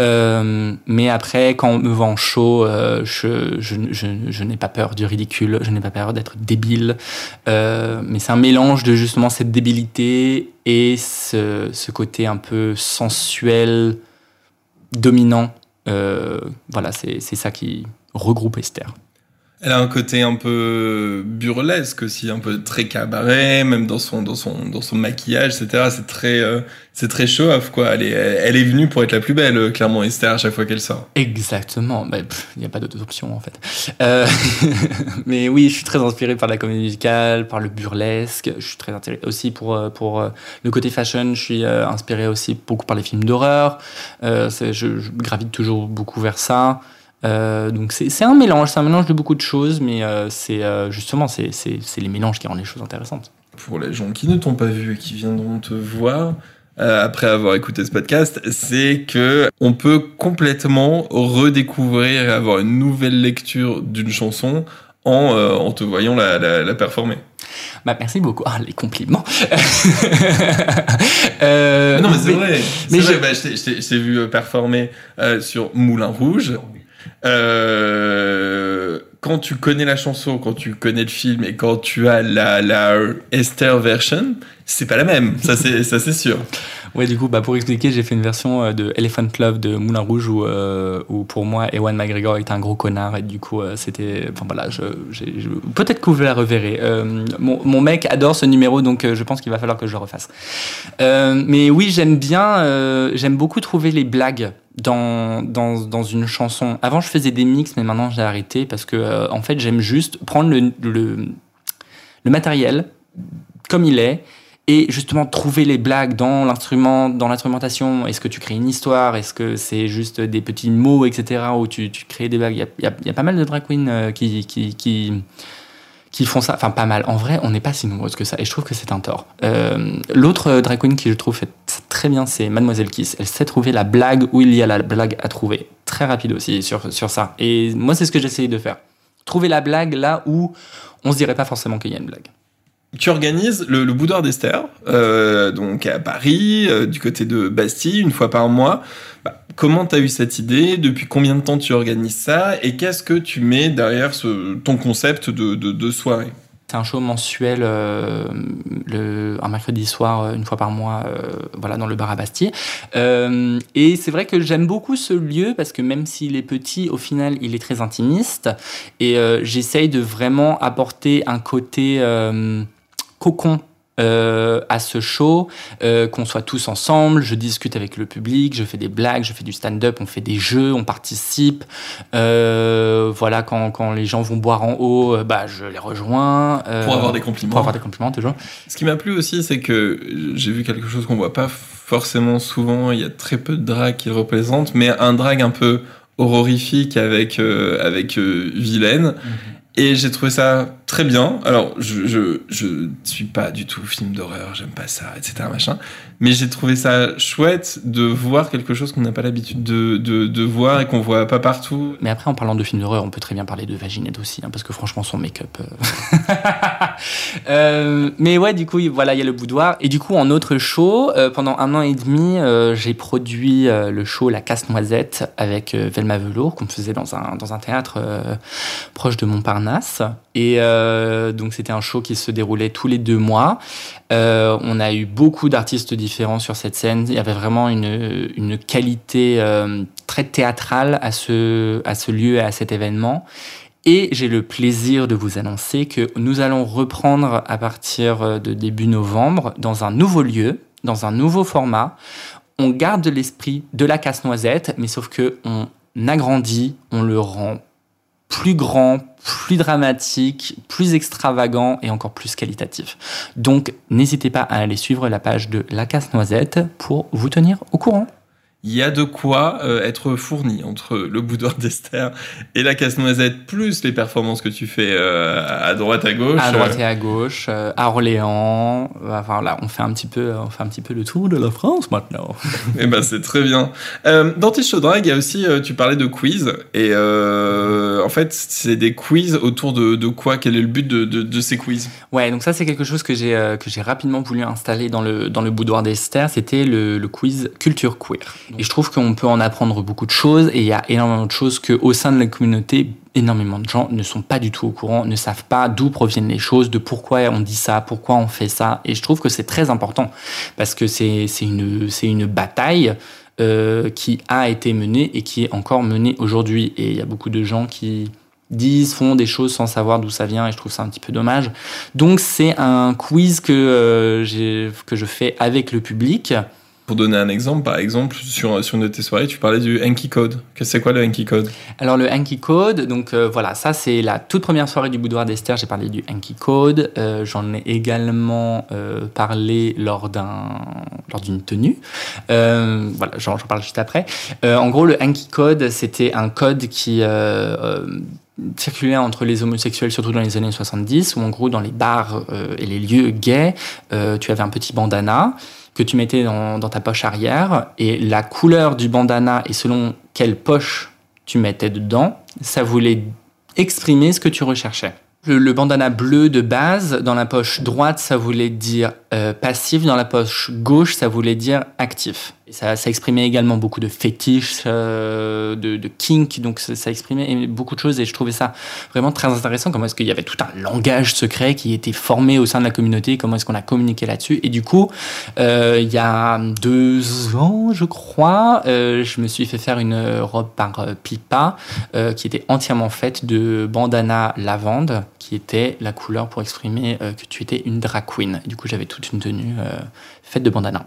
Euh, mais après, quand on me en show, euh, je, n'ai pas peur du ridicule, je n'ai pas peur d'être débile. Euh, mais c'est un mélange de justement cette débilité et ce, côté un peu sensuel, dominant. Voilà, c'est ça qui regroupe Esther. Elle a un côté un peu burlesque aussi, un peu très cabaret, même dans son dans son dans son maquillage, etc. C'est très euh, c'est très show off quoi. Elle est elle est venue pour être la plus belle, euh, clairement Esther à chaque fois qu'elle sort. Exactement. Il n'y a pas d'autres options en fait. Euh, mais oui, je suis très inspiré par la comédie musicale, par le burlesque. Je suis très intéressé aussi pour pour le côté fashion. Je suis inspiré aussi beaucoup par les films d'horreur. je, je gravite toujours beaucoup vers ça. Euh, donc c'est un mélange, c'est un mélange de beaucoup de choses, mais euh, c'est euh, justement c'est les mélanges qui rendent les choses intéressantes. Pour les gens qui ne t'ont pas vu et qui viendront te voir après avoir écouté ce podcast, c'est que on peut complètement redécouvrir et avoir une nouvelle lecture d'une chanson en, en, te voyant la, la, performer. Bah, merci beaucoup. Ah, les compliments. non, mais c'est vrai. Mais je, bah, je t'ai vu performer sur Moulin Rouge. Euh, quand tu connais la chanson, quand tu connais le film et quand tu as la, la Esther version, c'est pas la même. Ça, c'est, ça, c'est sûr. Ouais, du coup, bah, pour expliquer, j'ai fait une version euh, de Elephant Love de Moulin Rouge où, euh, où pour moi, Ewan McGregor était un gros connard et du coup, euh, c'était. Enfin voilà, je, peut-être que vous la reverrez. mon, mon, mec adore ce numéro donc je pense qu'il va falloir que je le refasse. mais oui, j'aime bien, j'aime beaucoup trouver les blagues dans, dans, dans, une chanson. Avant, je faisais des mix, mais maintenant j'ai arrêté parce que, en fait, j'aime juste prendre le, le, le matériel comme il est et justement trouver les blagues dans l'instrument, dans l'instrumentation. Est-ce que tu crées une histoire Est-ce que c'est juste des petits mots, etc. Où tu, crées des blagues Il y a, pas mal de drag queens euh, qui, font ça. Enfin, pas mal. En vrai, on n'est pas si nombreuses que ça. Et je trouve que c'est un tort. Euh, L'autre drag queen qui je trouve fait très bien, c'est Mademoiselle Kiss. Elle sait trouver la blague où il y a la blague à trouver. Très rapide aussi sur, sur ça. Et moi, c'est ce que j'essaye de faire. Trouver la blague là où on se dirait pas forcément qu'il y a une blague. Tu organises le, boudoir d'Esther, euh, donc à Paris, euh, du côté de Bastille, une fois par mois. Bah, comment tu as eu cette idée? Depuis combien de temps tu organises ça? Et qu'est-ce que tu mets derrière ton concept de, soirée? C'est un show mensuel, euh, le, un mercredi soir, une fois par mois, voilà, dans le bar à Bastille. Et c'est vrai que j'aime beaucoup ce lieu parce que même s'il est petit, au final, il est très intimiste. Et j'essaye de vraiment apporter un côté cocon euh, à ce show, euh, qu'on soit tous ensemble, je discute avec le public, je fais des blagues, je fais du stand-up, on fait des jeux, on participe. Euh, voilà, quand, quand, les gens vont boire en haut, bah, je les rejoins. Pour avoir des compliments. Pour avoir des compliments, toujours. Ce qui m'a plu aussi, c'est que j'ai vu quelque chose qu'on voit pas forcément souvent. Il y a très peu de drag qui le représentent, mais un drag un peu horrifique avec, avec Vilaine. Mhm. Et j'ai trouvé ça très bien. Alors, je, je, je suis pas du tout film d'horreur, j'aime pas ça, etc. machin. Mais j'ai trouvé ça chouette de voir quelque chose qu'on n'a pas l'habitude de, de, de, voir et qu'on voit pas partout. Mais après, en parlant de film d'horreur, on peut très bien parler de Vaginette aussi, hein, parce que franchement, son make-up. Euh... euh, mais ouais, du coup, voilà, il y a le boudoir. Et du coup, en autre show, euh, pendant un an et demi, j'ai produit le show La Casse-Noisette avec Velma Velour, qu'on faisait dans un, dans un théâtre proche de Montparnasse. Et euh, donc c'était un show qui se déroulait tous les deux mois. Euh, on a eu beaucoup d'artistes différents sur cette scène. Il y avait vraiment une, une qualité euh, très théâtrale à ce, à ce lieu et à cet événement. Et j'ai le plaisir de vous annoncer que nous allons reprendre à partir de début novembre dans un nouveau lieu, dans un nouveau format. On garde l'esprit de la casse-noisette, mais sauf que on agrandit, on le rend plus grand, plus dramatique, plus extravagant et encore plus qualitatif. Donc n'hésitez pas à aller suivre la page de La Casse-Noisette pour vous tenir au courant. Il y a de quoi euh, être fourni entre le boudoir d'Esther et la casse-noisette, plus les performances que tu fais euh, à droite à gauche. À droite et à gauche, euh, à Orléans. Enfin là, on fait un petit peu, on fait un petit peu le tour de la France maintenant. et eh ben c'est très bien. dans tes show drag, il y a aussi, tu parlais de quiz et en fait c'est des quiz autour de, de, quoi? Quel est le but de, de, de ces quiz? Ouais, donc ça c'est quelque chose que j'ai que j'ai rapidement voulu installer dans le dans le boudoir d'Esther. C'était le, le quiz culture queer. Et je trouve qu'on peut en apprendre beaucoup de choses et il y a énormément de choses qu'au sein de la communauté, énormément de gens ne sont pas du tout au courant, ne savent pas d'où proviennent les choses, de pourquoi on dit ça, pourquoi on fait ça. Et je trouve que c'est très important parce que c'est une, une bataille euh, qui a été menée et qui est encore menée aujourd'hui. Et il y a beaucoup de gens qui disent, font des choses sans savoir d'où ça vient et je trouve ça un petit peu dommage. Donc c'est un quiz que, euh, que je fais avec le public pour donner un exemple, par exemple, sur, sur une de tes soirées, tu parlais du Hanky Code. C'est quoi le Hanky Code? Alors, le Hanky Code, donc euh, voilà, ça c'est la toute première soirée du Boudoir d'Esther, j'ai parlé du Hanky Code. Euh, j'en ai également euh, parlé lors d'une tenue. voilà, j'en parle juste après. en gros, le Hanky Code, c'était un code qui circulait entre les homosexuels, surtout dans les années 70, où en gros, dans les bars et les lieux gays, tu avais un petit bandana que tu mettais dans, ta poche arrière. Et la couleur du bandana et selon quelle poche tu mettais dedans, ça voulait exprimer ce que tu recherchais. Le, bandana bleu de base, dans la poche droite, ça voulait dire euh, passif, dans la poche gauche, ça voulait dire actif ça, ça, exprimait également beaucoup de fétiches, euh, de, de, kink, donc ça, exprimait beaucoup de choses et je trouvais ça vraiment très intéressant. Comment est-ce qu'il y avait tout un langage secret qui était formé au sein de la communauté, comment est-ce qu'on a communiqué là-dessus. Et du coup, euh, il y a deux ans, je crois, euh, je me suis fait faire une robe par euh, Pipa euh, qui était entièrement faite de bandana lavande, qui était la couleur pour exprimer euh, que tu étais une drag queen. Du coup, j'avais toute une tenue faite de bandana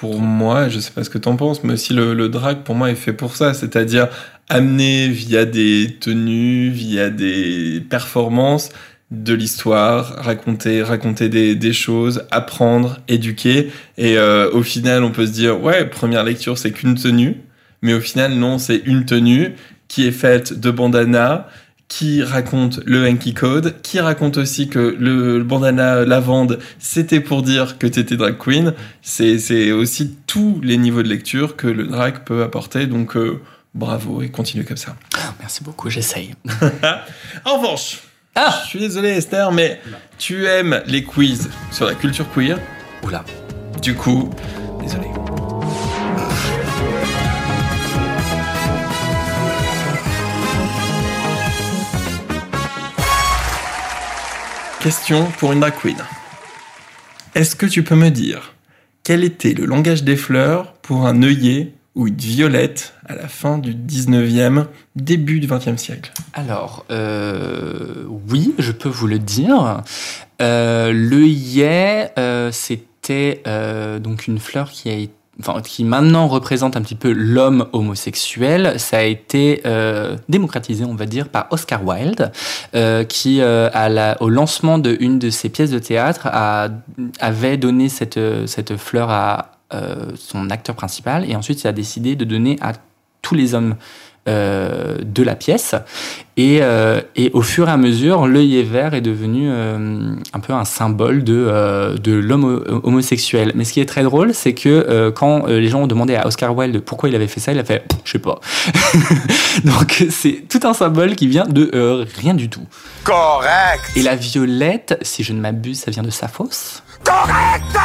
pour moi, je sais pas ce que tu en penses, mais aussi le, drag pour moi est fait pour ça, c'est-à-dire amener via des tenues, via des performances, de l'histoire, raconter, raconter des, choses, apprendre, éduquer. Et euh, au final, on peut se dire, ouais, première lecture, c'est qu'une tenue. Mais au final, non, c'est une tenue qui est faite de bandana, qui raconte le hanky code, qui raconte aussi que le, bandana lavande, c'était pour dire que t'étais drag queen. C'est aussi tous les niveaux de lecture que le drag peut apporter. Donc, euh, bravo et continue comme ça. Merci beaucoup, j'essaye. en revanche, ah je suis désolé Esther, mais tu aimes les quiz sur la culture queer? Oula. Du coup, désolé. Question pour une drag queen. Est-ce que tu peux me dire quel était le langage des fleurs pour un œillet ou une violette à la fin du 19e, début du 20e siècle? Alors, euh, oui, je peux vous le dire. Euh, l'œillet, euh, c'était donc une fleur qui a été qui maintenant représente un petit peu l'homme homosexuel, ça a été euh, démocratisé, on va dire, par Oscar Wilde, euh, qui, euh, au lancement d'une de, ses pièces de théâtre, avait donné cette, cette fleur à son acteur principal, et ensuite il a décidé de donner à tous les hommes euh, de la pièce. Et, euh, et, au fur et à mesure, l'œil vert est devenu euh, un peu un symbole de, de l'homme homosexuel. Mais ce qui est très drôle, c'est que quand les gens ont demandé à Oscar Wilde pourquoi il avait fait ça, il a fait je sais pas. Donc c'est tout un symbole qui vient de rien du tout. Correct. Et la violette, si je ne m'abuse, ça vient de Saphos. Correct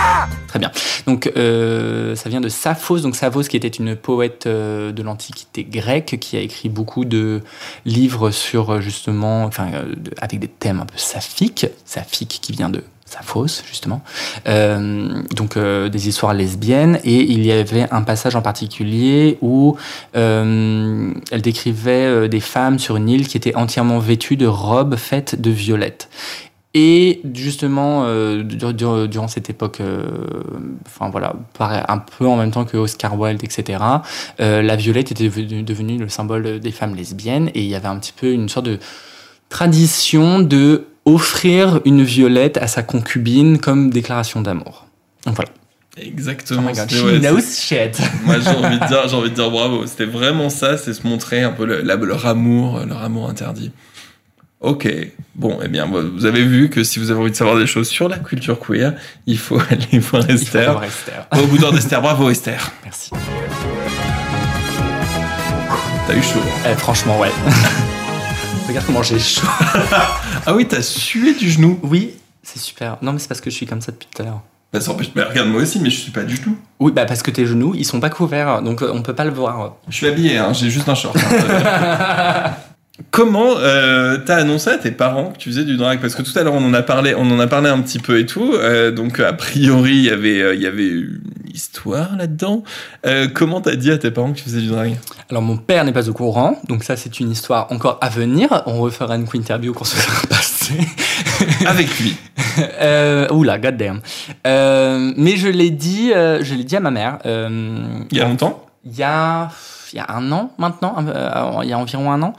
Très bien. Donc, euh, ça vient de Saphos. Donc, Saphos, qui était une poète euh, de l'Antiquité grecque, qui a écrit beaucoup de livres sur, euh, justement, avec des thèmes un peu saphiques. Saphique qui vient de Saphos, justement. donc, des histoires lesbiennes. Et il y avait un passage en particulier où elle décrivait des femmes sur une île qui étaient entièrement vêtues de robes faites de violettes. Et justement, euh, durant cette époque, euh, enfin voilà, un peu en même temps que Oscar Wilde, etc., euh, la violette était devenue, le symbole des femmes lesbiennes, et il y avait un petit peu une sorte de tradition de offrir une violette à sa concubine comme déclaration d'amour. Donc voilà. Exactement. Oh my God, she knows shit. Moi, j'ai envie de dire, j'ai envie de dire bravo. C'était vraiment ça, c'est se montrer un peu le, leur amour, leur amour interdit. Ok, bon, eh bien, vous avez vu que si vous avez envie de savoir des choses sur la culture queer, il faut aller voir Esther. Il faut voir Esther. Au bout d'Esther, bravo Esther. Merci. T'as eu chaud. Eh, franchement, ouais. Regarde comment j'ai chaud. ah oui, t'as sué du genou. Oui, c'est super. Non, mais c'est parce que je suis comme ça depuis tout à l'heure. Bah, mais regarde, moi aussi, mais je suis pas du tout. Oui, bah parce que tes genoux, ils sont pas couverts, donc euh, on peut pas le voir. Je suis habillé, hein, j'ai juste un short. Hein. Comment euh, t'as annoncé à tes parents que tu faisais du drag? Parce que tout à l'heure on en a parlé, on en a parlé un petit peu et tout. Euh, donc a priori il y avait, euh, il y avait une histoire là-dedans. Euh, comment t'as dit à tes parents que tu faisais du drag? Alors mon père n'est pas au courant, donc ça c'est une histoire encore à venir. On refera une interview qu'on se fera passer. Avec lui. euh, oula, goddamn. Euh, mais je l'ai dit, je l'ai dit à ma mère. il y a longtemps? Il y a il y a un an maintenant, euh, il y a environ un an,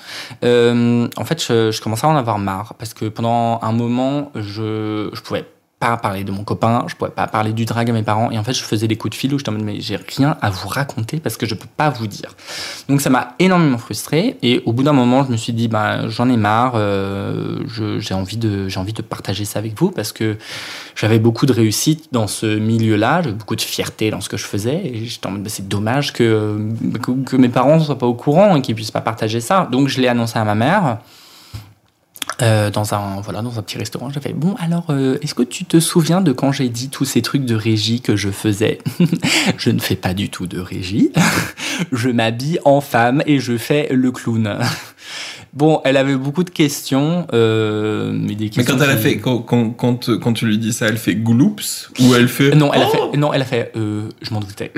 euh, en fait, je, je, commençais à en avoir marre parce que pendant un moment, je, je pouvais pas parler de mon copain, je pouvais pas parler du drag à mes parents. Et en fait, je faisais des coups de fil où je mode, mais j'ai rien à vous raconter parce que je peux pas vous dire. Donc ça m'a énormément frustré. Et au bout d'un moment, je me suis dit, bah, j'en ai marre, euh, j'ai envie de, j'ai envie de partager ça avec vous parce que j'avais beaucoup de réussite dans ce milieu-là, j'avais beaucoup de fierté dans ce que je faisais. Et j'étais en mode, bah, c'est dommage que, que, que, mes parents soient pas au courant et qu'ils puissent pas partager ça. Donc je l'ai annoncé à ma mère. Euh, dans un voilà dans un petit restaurant j'ai fait bon alors euh, est-ce que tu te souviens de quand j'ai dit tous ces trucs de régie que je faisais je ne fais pas du tout de régie. Je m'habille en femme et je fais le clown Bon, elle avait beaucoup de questions, euh, mais des questions. Mais quand elle a fait, quand, quand, quand, tu lui dis ça, elle fait gloops ou elle fait. Non, elle a fait. Oh non, elle a fait. Euh, je m'en doutais.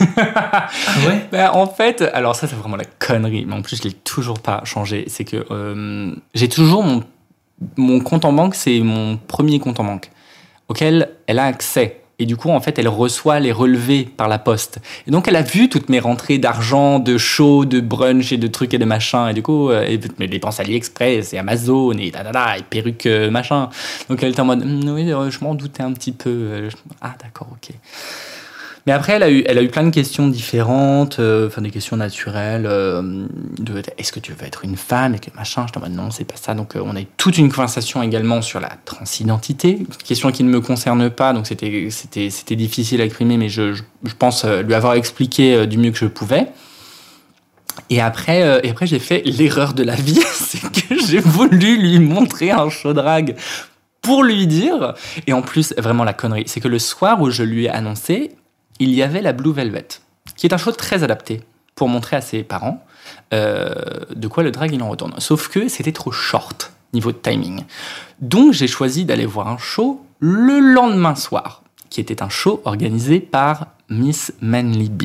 ah ouais? Ben, en fait, alors ça c'est vraiment la connerie, mais en plus je l'ai toujours pas changé. C'est que euh, j'ai toujours mon mon compte en banque, c'est mon premier compte en banque auquel elle a accès et du coup, en fait, elle reçoit les relevés par la poste. Et donc, elle a vu toutes mes rentrées d'argent, de show, de brunch et de trucs et de machins. Et du coup, euh, elle, les dépenses AliExpress et Amazon et et perruque euh, machin. Donc, elle était en mode, hum, oui, euh, je m'en doutais un petit peu. Ah, d'accord, ok. Mais après, elle a eu, elle a eu plein de questions différentes, euh, des questions naturelles, euh, est-ce que tu veux être une femme et que machin. Je dis non, c'est pas ça. Donc euh, on a eu toute une conversation également sur la transidentité, question qui ne me concerne pas, donc c'était c'était c'était difficile à exprimer, mais je, je, je pense lui avoir expliqué du mieux que je pouvais. Et après, après j'ai fait l'erreur de la vie, c'est que j'ai voulu lui montrer un show drag pour lui dire. Et en plus, vraiment la connerie, c'est que le soir où je lui ai annoncé, il y avait la Blue Velvet, qui est un show très adapté pour montrer à ses parents euh, de quoi le drag il en retourne. Sauf que c'était trop short niveau de timing. Donc j'ai choisi d'aller voir un show le lendemain soir, qui était un show organisé par Miss Manly B.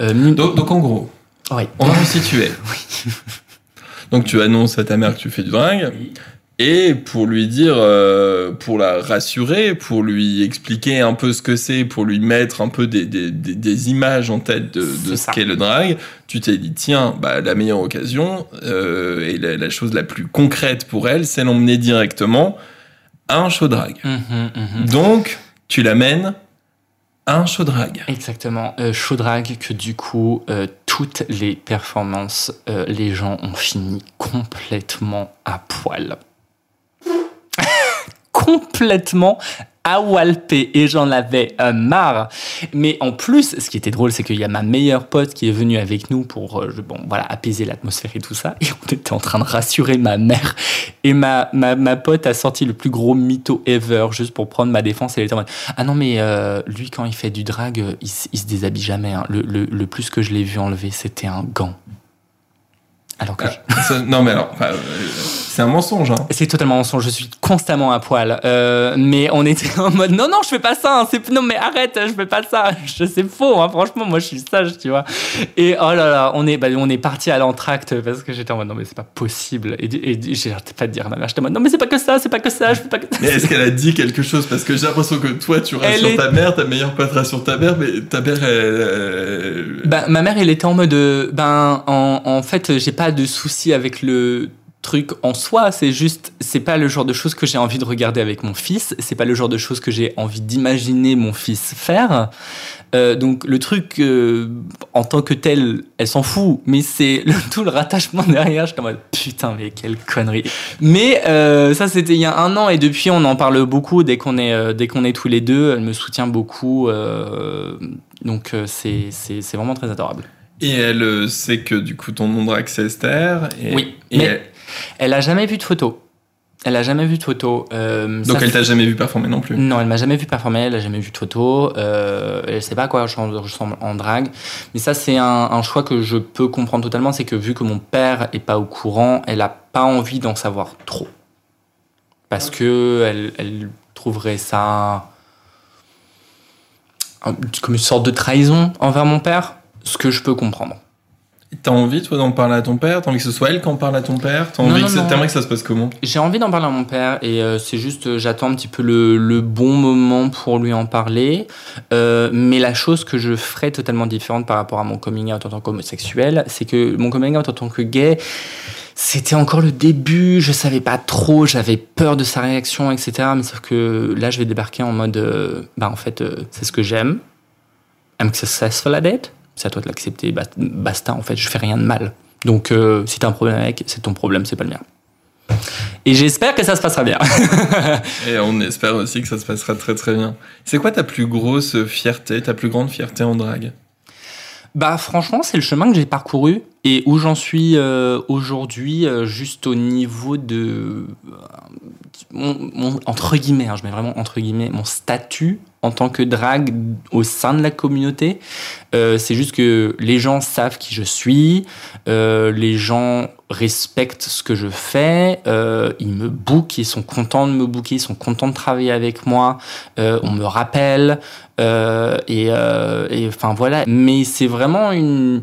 Euh, donc, en gros, on va oui. donc tu annonces à ta mère que tu fais du drag et pour lui dire, euh, pour la rassurer, pour lui expliquer un peu ce que c'est, pour lui mettre un peu des, des, des, images en tête de, de ce qu'est le drag, tu t'es dit, tiens, bah, la meilleure occasion euh, et la, chose la plus concrète pour elle, c'est l'emmener directement à un show drag. Mmh, mmh, mmh. Donc, tu l'amènes à un show drag. Exactement, euh, show drag que du coup, toutes les performances, les gens ont fini complètement à poil complètement awalpé et j'en avais marre. Mais en plus, ce qui était drôle, c'est qu'il y a ma meilleure pote qui est venue avec nous pour euh, bon, voilà, apaiser l'atmosphère et tout ça. Et on était en train de rassurer ma mère. Et ma, ma, ma pote a sorti le plus gros mytho ever juste pour prendre ma défense. Elle était en mode Ah non, mais euh, lui, quand il fait du drag, il, il se déshabille jamais. Hein. Le, le, le plus que je l'ai vu enlever, c'était un gant. Alors que. Ah, non, mais alors, euh, c'est un mensonge. Hein. C'est totalement un mensonge. Je suis constamment à poil. Euh, mais on était en mode non, non, je fais pas ça. Hein. C'est non, mais arrête, je fais pas ça. C'est faux. Hein. Franchement, moi, je suis sage, tu vois. Et oh là là, on est, bah, on est parti à l'entracte parce que j'étais en mode non, mais c'est pas possible. Et, et j'ai pas de dire à ma mère. J'étais en mode non, mais c'est pas que ça, c'est pas que ça. Je fais pas que Mais est-ce qu'elle a dit quelque chose? Parce que j'ai l'impression que toi, tu rassures ta mère, ta meilleure pote rassure ta mère, mais ta mère, elle... Bah, ma mère, elle était en mode ben, en, en fait, j'ai pas de souci avec le truc en soi. C'est juste, c'est pas le genre de choses que j'ai envie de regarder avec mon fils. C'est pas le genre de choses que j'ai envie d'imaginer mon fils faire. Euh, donc le truc euh, en tant que tel, elle s'en fout, mais c'est tout le rattachement derrière. J'étais en mode putain, mais quelle connerie. Mais euh, ça, c'était il y a un an et depuis, on en parle beaucoup dès qu'on est dès qu'on est tous les deux. Elle me soutient beaucoup, donc c'est c'est vraiment très adorable. Et elle sait que du coup ton nom de drag c'est Esther. Et, oui. mais elle a jamais vu de photo. Elle a jamais vu de photo. Euh, Donc elle t'a jamais vu performer non plus Non, elle m'a jamais vu performer, elle a jamais vu de photo. Euh, elle sait pas à quoi je ressemble en drague. Mais ça, c'est un, choix que je peux comprendre totalement. C'est que vu que mon père est pas au courant, elle a pas envie d'en savoir trop. Parce que elle, elle trouverait ça comme une sorte de trahison envers mon père, ce que je peux comprendre. T'as envie, toi, d'en parler à ton père? T'as envie que ce soit elle qui en parle à ton père? T'aimerais que, que ça se passe comment? J'ai envie d'en parler à mon père et euh, c'est juste, euh, j'attends un petit peu le, bon moment pour lui en parler. Euh, mais la chose que je ferais totalement différente par rapport à mon coming out en tant qu'homosexuel, c'est que mon coming out en tant que gay, c'était encore le début, je savais pas trop, j'avais peur de sa réaction, etc. Mais sauf que là, je vais débarquer en mode, bah en fait, c'est ce que j'aime. I'm successful at it c'est à toi de l'accepter, basta, en fait, je fais rien de mal. Donc, euh, si t'as un problème avec, c'est ton problème, c'est pas le mien. Et j'espère que ça se passera bien. Et on espère aussi que ça se passera très très bien. C'est quoi ta plus grosse fierté, ta plus grande fierté en drague? Bah franchement, c'est le chemin que j'ai parcouru et où j'en suis euh, aujourd'hui, euh, juste au niveau de mon, entre guillemets, hein, je mets vraiment entre guillemets, mon statut en tant que drague au sein de la communauté. Euh, c'est juste que les gens savent qui je suis, euh, les gens respectent ce que je fais, euh, ils me bookent, ils sont contents de me booker, ils sont contents de travailler avec moi, on me rappelle, et, enfin voilà. Mais c'est vraiment une,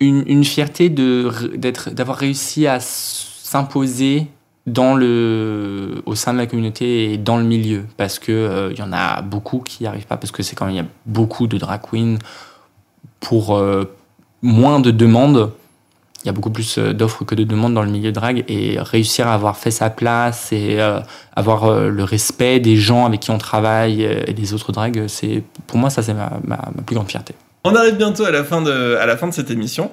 une, fierté d'avoir réussi à s'imposer au sein de la communauté et dans le milieu. Parce qu'il il euh, y en a beaucoup qui n'y arrivent pas, parce que c'est quand même, il y a beaucoup de drag queens pour euh, moins de demandes. Il y a beaucoup plus euh, d'offres que de demandes dans le milieu drag. Et réussir à avoir fait sa place et avoir le respect des gens avec qui on travaille et des autres drags, c'est, pour moi, ça, c'est ma, ma plus grande fierté. On arrive bientôt à la fin de, à la fin de cette émission.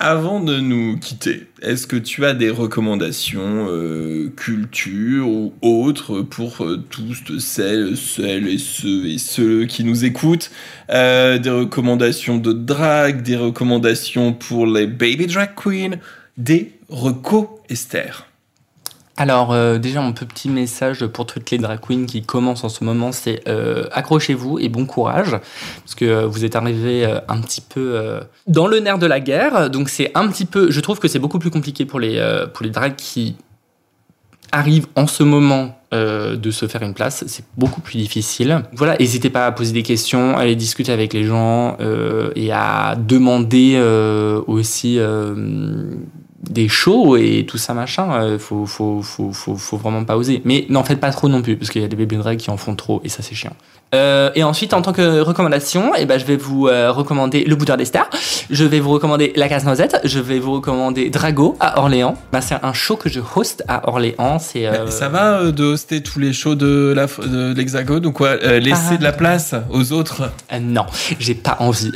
Avant de nous quitter, est-ce que tu as des recommandations euh, culture ou autres pour euh, tous celles, celles et ceux et ceux qui nous écoutent? Euh, Des recommandations de drag, des recommandations pour les baby drag queens, des recos Esther? Alors euh, déjà un petit message pour toutes les drag queens qui commencent en ce moment, c'est euh, accrochez-vous et bon courage parce que euh, vous êtes arrivés un petit peu dans le nerf de la guerre, donc c'est un petit peu, je trouve que c'est beaucoup plus compliqué pour les pour les drags qui arrivent en ce moment de se faire une place, c'est beaucoup plus difficile. Voilà, n'hésitez pas à poser des questions, à aller discuter avec les gens et à demander aussi des shows et tout ça machin, euh, faut, faut, faut, faut, vraiment pas oser. Mais n'en faites pas trop non plus, parce qu'il y a des baby drag qui en font trop et ça c'est chiant. Euh, et ensuite, en tant que recommandation, eh ben, je vais vous euh, recommander Le Bouddha des Stars, je vais vous recommander La Casse-Noisette, je vais vous recommander Drago à Orléans. Bah, c'est un show que je host à Orléans. C'est, Ça va de hoster tous les shows de, la, de l'Hexagone ou quoi Laisser de la place aux autres? Non, j'ai pas envie.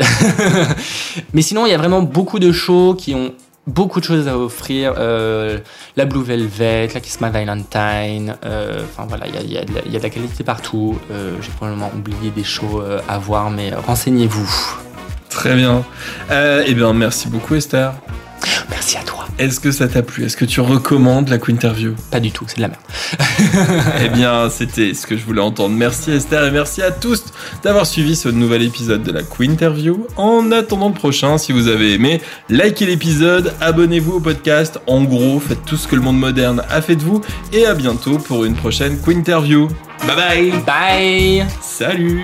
Mais sinon, il y a vraiment beaucoup de shows qui ont beaucoup de choses à offrir. Euh, la Blue Velvet, la Kiss My Valentine. Euh, enfin voilà, il y, y, y a, de la qualité partout. Euh, j'ai probablement oublié des shows à voir, mais renseignez-vous. Très bien. eh bien, merci beaucoup Esther. Merci à toi. Est-ce que ça t'a plu? Est-ce que tu recommandes la Quinterview? Pas du tout, c'est de la merde. eh bien, c'était ce que je voulais entendre. Merci Esther et merci à tous d'avoir suivi ce nouvel épisode de la Quinterview. En attendant le prochain, si vous avez aimé, likez l'épisode, abonnez-vous au podcast. En gros, faites tout ce que le monde moderne a fait de vous et à bientôt pour une prochaine Quinterview. Bye bye Bye Salut